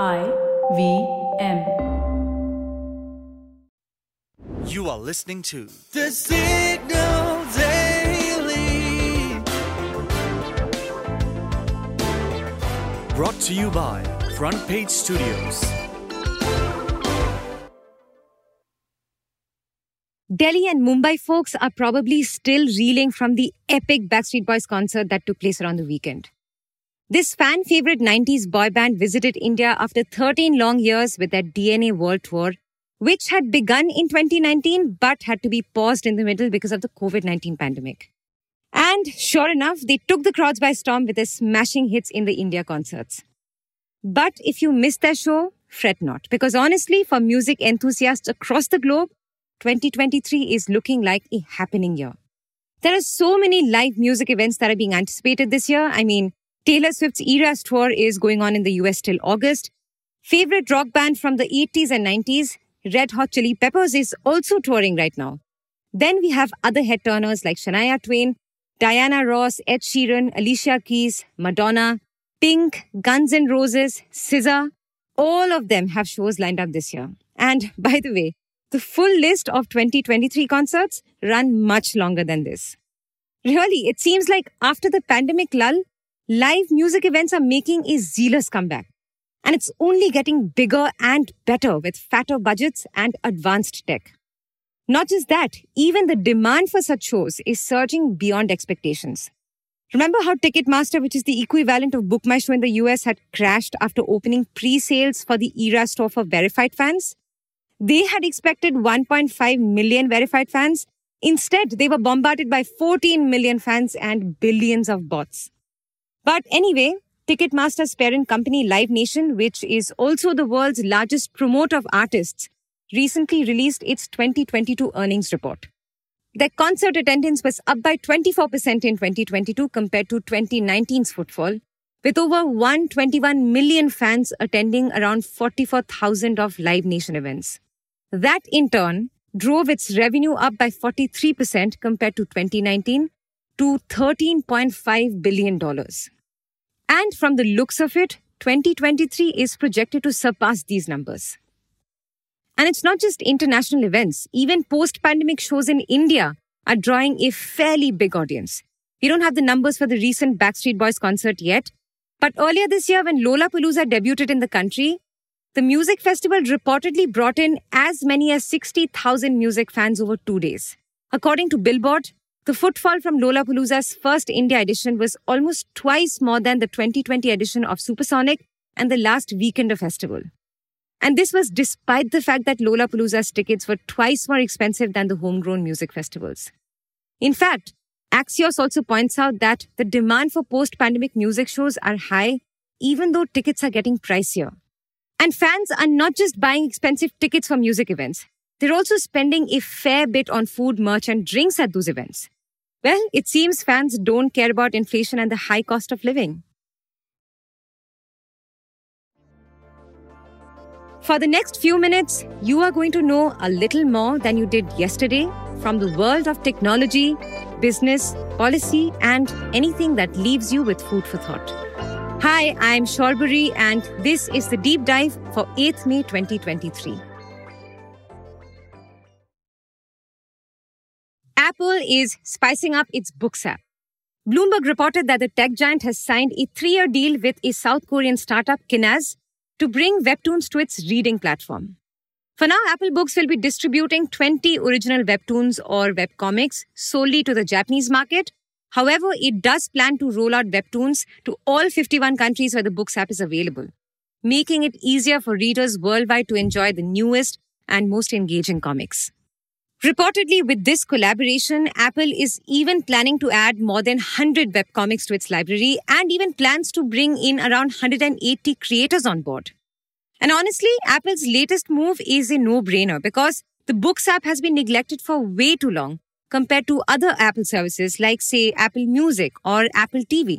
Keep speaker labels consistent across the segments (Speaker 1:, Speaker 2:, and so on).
Speaker 1: I V M.
Speaker 2: You are listening to
Speaker 3: The Signal Daily.
Speaker 2: brought to you by Front Page Studios.
Speaker 4: Delhi and Mumbai folks are probably still reeling from the epic Backstreet Boys concert that took place around the weekend. This fan favorite 90s boy band visited India after 13 long years with their DNA World Tour, which had begun in 2019 but had to be paused in the middle because of the COVID 19 pandemic. And sure enough, they took the crowds by storm with their smashing hits in the India concerts. But if you missed their show, fret not, because honestly, for music enthusiasts across the globe, 2023 is looking like a happening year. There are so many live music events that are being anticipated this year. I mean, Taylor Swift's Eras tour is going on in the US till August. Favorite rock band from the 80s and 90s, Red Hot Chili Peppers, is also touring right now. Then we have other head turners like Shania Twain, Diana Ross, Ed Sheeran, Alicia Keys, Madonna, Pink, Guns N' Roses, SZA. All of them have shows lined up this year. And by the way, the full list of 2023 concerts run much longer than this. Really, it seems like after the pandemic lull, live music events are making a zealous comeback. And it's only getting bigger and better with fatter budgets and advanced tech. Not just that, even the demand for such shows is surging beyond expectations. Remember how Ticketmaster, which is the equivalent of Book My Show in the US, had crashed after opening pre-sales for the Eras tour for verified fans? They had expected 1.5 million verified fans. Instead, they were bombarded by 14 million fans and billions of bots. But anyway, Ticketmaster's parent company Live Nation, which is also the world's largest promoter of artists, recently released its 2022 earnings report. Their concert attendance was up by 24% in 2022 compared to 2019's footfall, with over 121 million fans attending around 44,000 of Live Nation events. That in turn drove its revenue up by 43% compared to 2019 to $13.5 billion. And from the looks of it, 2023 is projected to surpass these numbers. And it's not just international events, even post pandemic shows in India are drawing a fairly big audience. We don't have the numbers for the recent Backstreet Boys concert yet, but earlier this year, when Lollapalooza debuted in the country, the music festival reportedly brought in as many as 60,000 music fans over two days. According to Billboard, the footfall from Lollapalooza's first India edition was almost twice more than the 2020 edition of Supersonic and the last weekend of festival. And this was despite the fact that Lollapalooza's tickets were twice more expensive than the homegrown music festivals. In fact, Axios also points out that the demand for post pandemic music shows are high, even though tickets are getting pricier. And fans are not just buying expensive tickets for music events, they're also spending a fair bit on food, merch, and drinks at those events. Well, it seems fans don't care about inflation and the high cost of living. For the next few minutes, you are going to know a little more than you did yesterday from the world of technology, business, policy, and anything that leaves you with food for thought. Hi, I'm Shorburi, and this is the deep dive for 8th May 2023. Is spicing up its Books app. Bloomberg reported that the tech giant has signed a three year deal with a South Korean startup, Kenaz, to bring Webtoons to its reading platform. For now, Apple Books will be distributing 20 original webtoons or webcomics solely to the Japanese market. However, it does plan to roll out webtoons to all 51 countries where the Books app is available, making it easier for readers worldwide to enjoy the newest and most engaging comics. Reportedly, with this collaboration, Apple is even planning to add more than 100 webcomics to its library and even plans to bring in around 180 creators on board. And honestly, Apple's latest move is a no brainer because the Books app has been neglected for way too long compared to other Apple services like, say, Apple Music or Apple TV.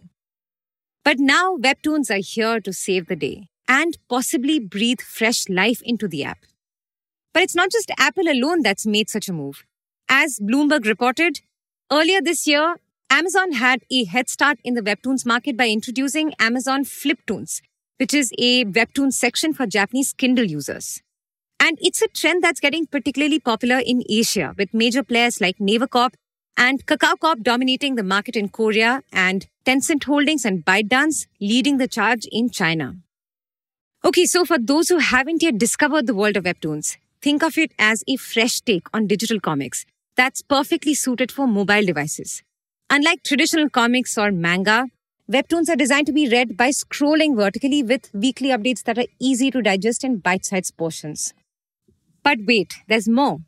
Speaker 4: But now Webtoons are here to save the day and possibly breathe fresh life into the app. But it's not just Apple alone that's made such a move. As Bloomberg reported, earlier this year, Amazon had a head start in the Webtoons market by introducing Amazon Fliptoons, which is a webtoon section for Japanese Kindle users. And it's a trend that's getting particularly popular in Asia, with major players like Naver Corp and Kakao Corp dominating the market in Korea and Tencent Holdings and ByteDance leading the charge in China. Okay, so for those who haven't yet discovered the world of webtoons, think of it as a fresh take on digital comics that's perfectly suited for mobile devices. Unlike traditional comics or manga, webtoons are designed to be read by scrolling vertically with weekly updates that are easy to digest in bite sized portions. But wait, there's more.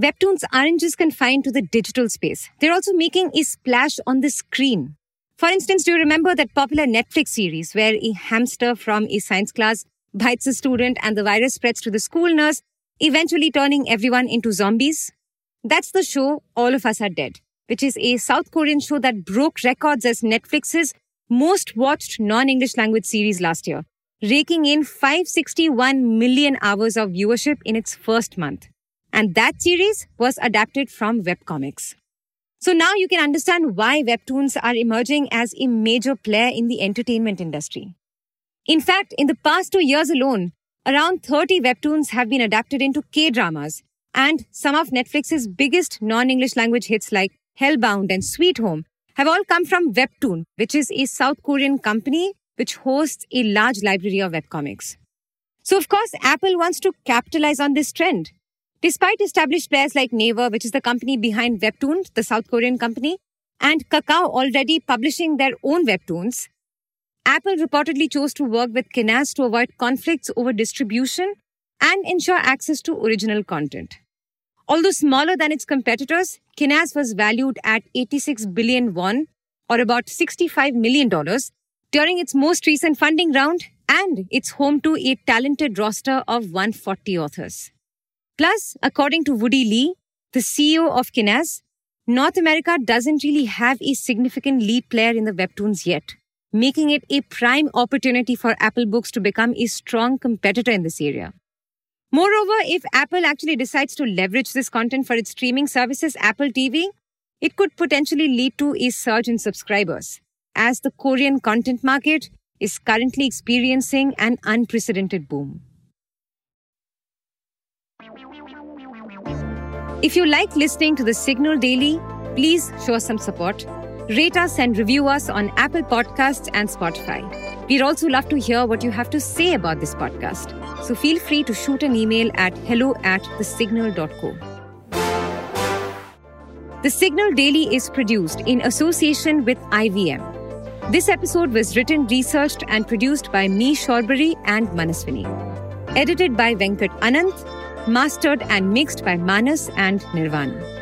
Speaker 4: Webtoons aren't just confined to the digital space, they're also making a splash on the screen. For instance, do you remember that popular Netflix series where a hamster from a science class bites a student and the virus spreads to the school nurse, eventually turning everyone into zombies? That's the show All of Us Are Dead, which is a South Korean show that broke records as Netflix's most watched non English language series last year, raking in 561 million hours of viewership in its first month. And that series was adapted from webcomics. So now you can understand why webtoons are emerging as a major player in the entertainment industry. In fact, in the past two years alone, around 30 webtoons have been adapted into K dramas, and some of Netflix's biggest non English language hits like Hellbound and Sweet Home have all come from Webtoon, which is a South Korean company which hosts a large library of webcomics. So, of course, Apple wants to capitalize on this trend. Despite established players like Naver, which is the company behind Webtoon, the South Korean company, and Kakao already publishing their own webtoons, Apple reportedly chose to work with Kenaz to avoid conflicts over distribution and ensure access to original content. Although smaller than its competitors, Kenaz was valued at 86 billion won, or about $65 million, during its most recent funding round, and it's home to a talented roster of 140 authors. Plus, according to Woody Lee, the CEO of Kenaz, North America doesn't really have a significant lead player in the webtoons yet, making it a prime opportunity for Apple Books to become a strong competitor in this area. Moreover, if Apple actually decides to leverage this content for its streaming services, Apple TV, it could potentially lead to a surge in subscribers, as the Korean content market is currently experiencing an unprecedented boom. If you like listening to the Signal Daily, please show us some support. Rate us and review us on Apple Podcasts and Spotify. We'd also love to hear what you have to say about this podcast. So feel free to shoot an email at hello at thesignal.co. The Signal Daily is produced in association with IVM. This episode was written, researched, and produced by me, Shorbury, and Manaswini. Edited by Venkat Anant, mastered and mixed by Manas and Nirvan.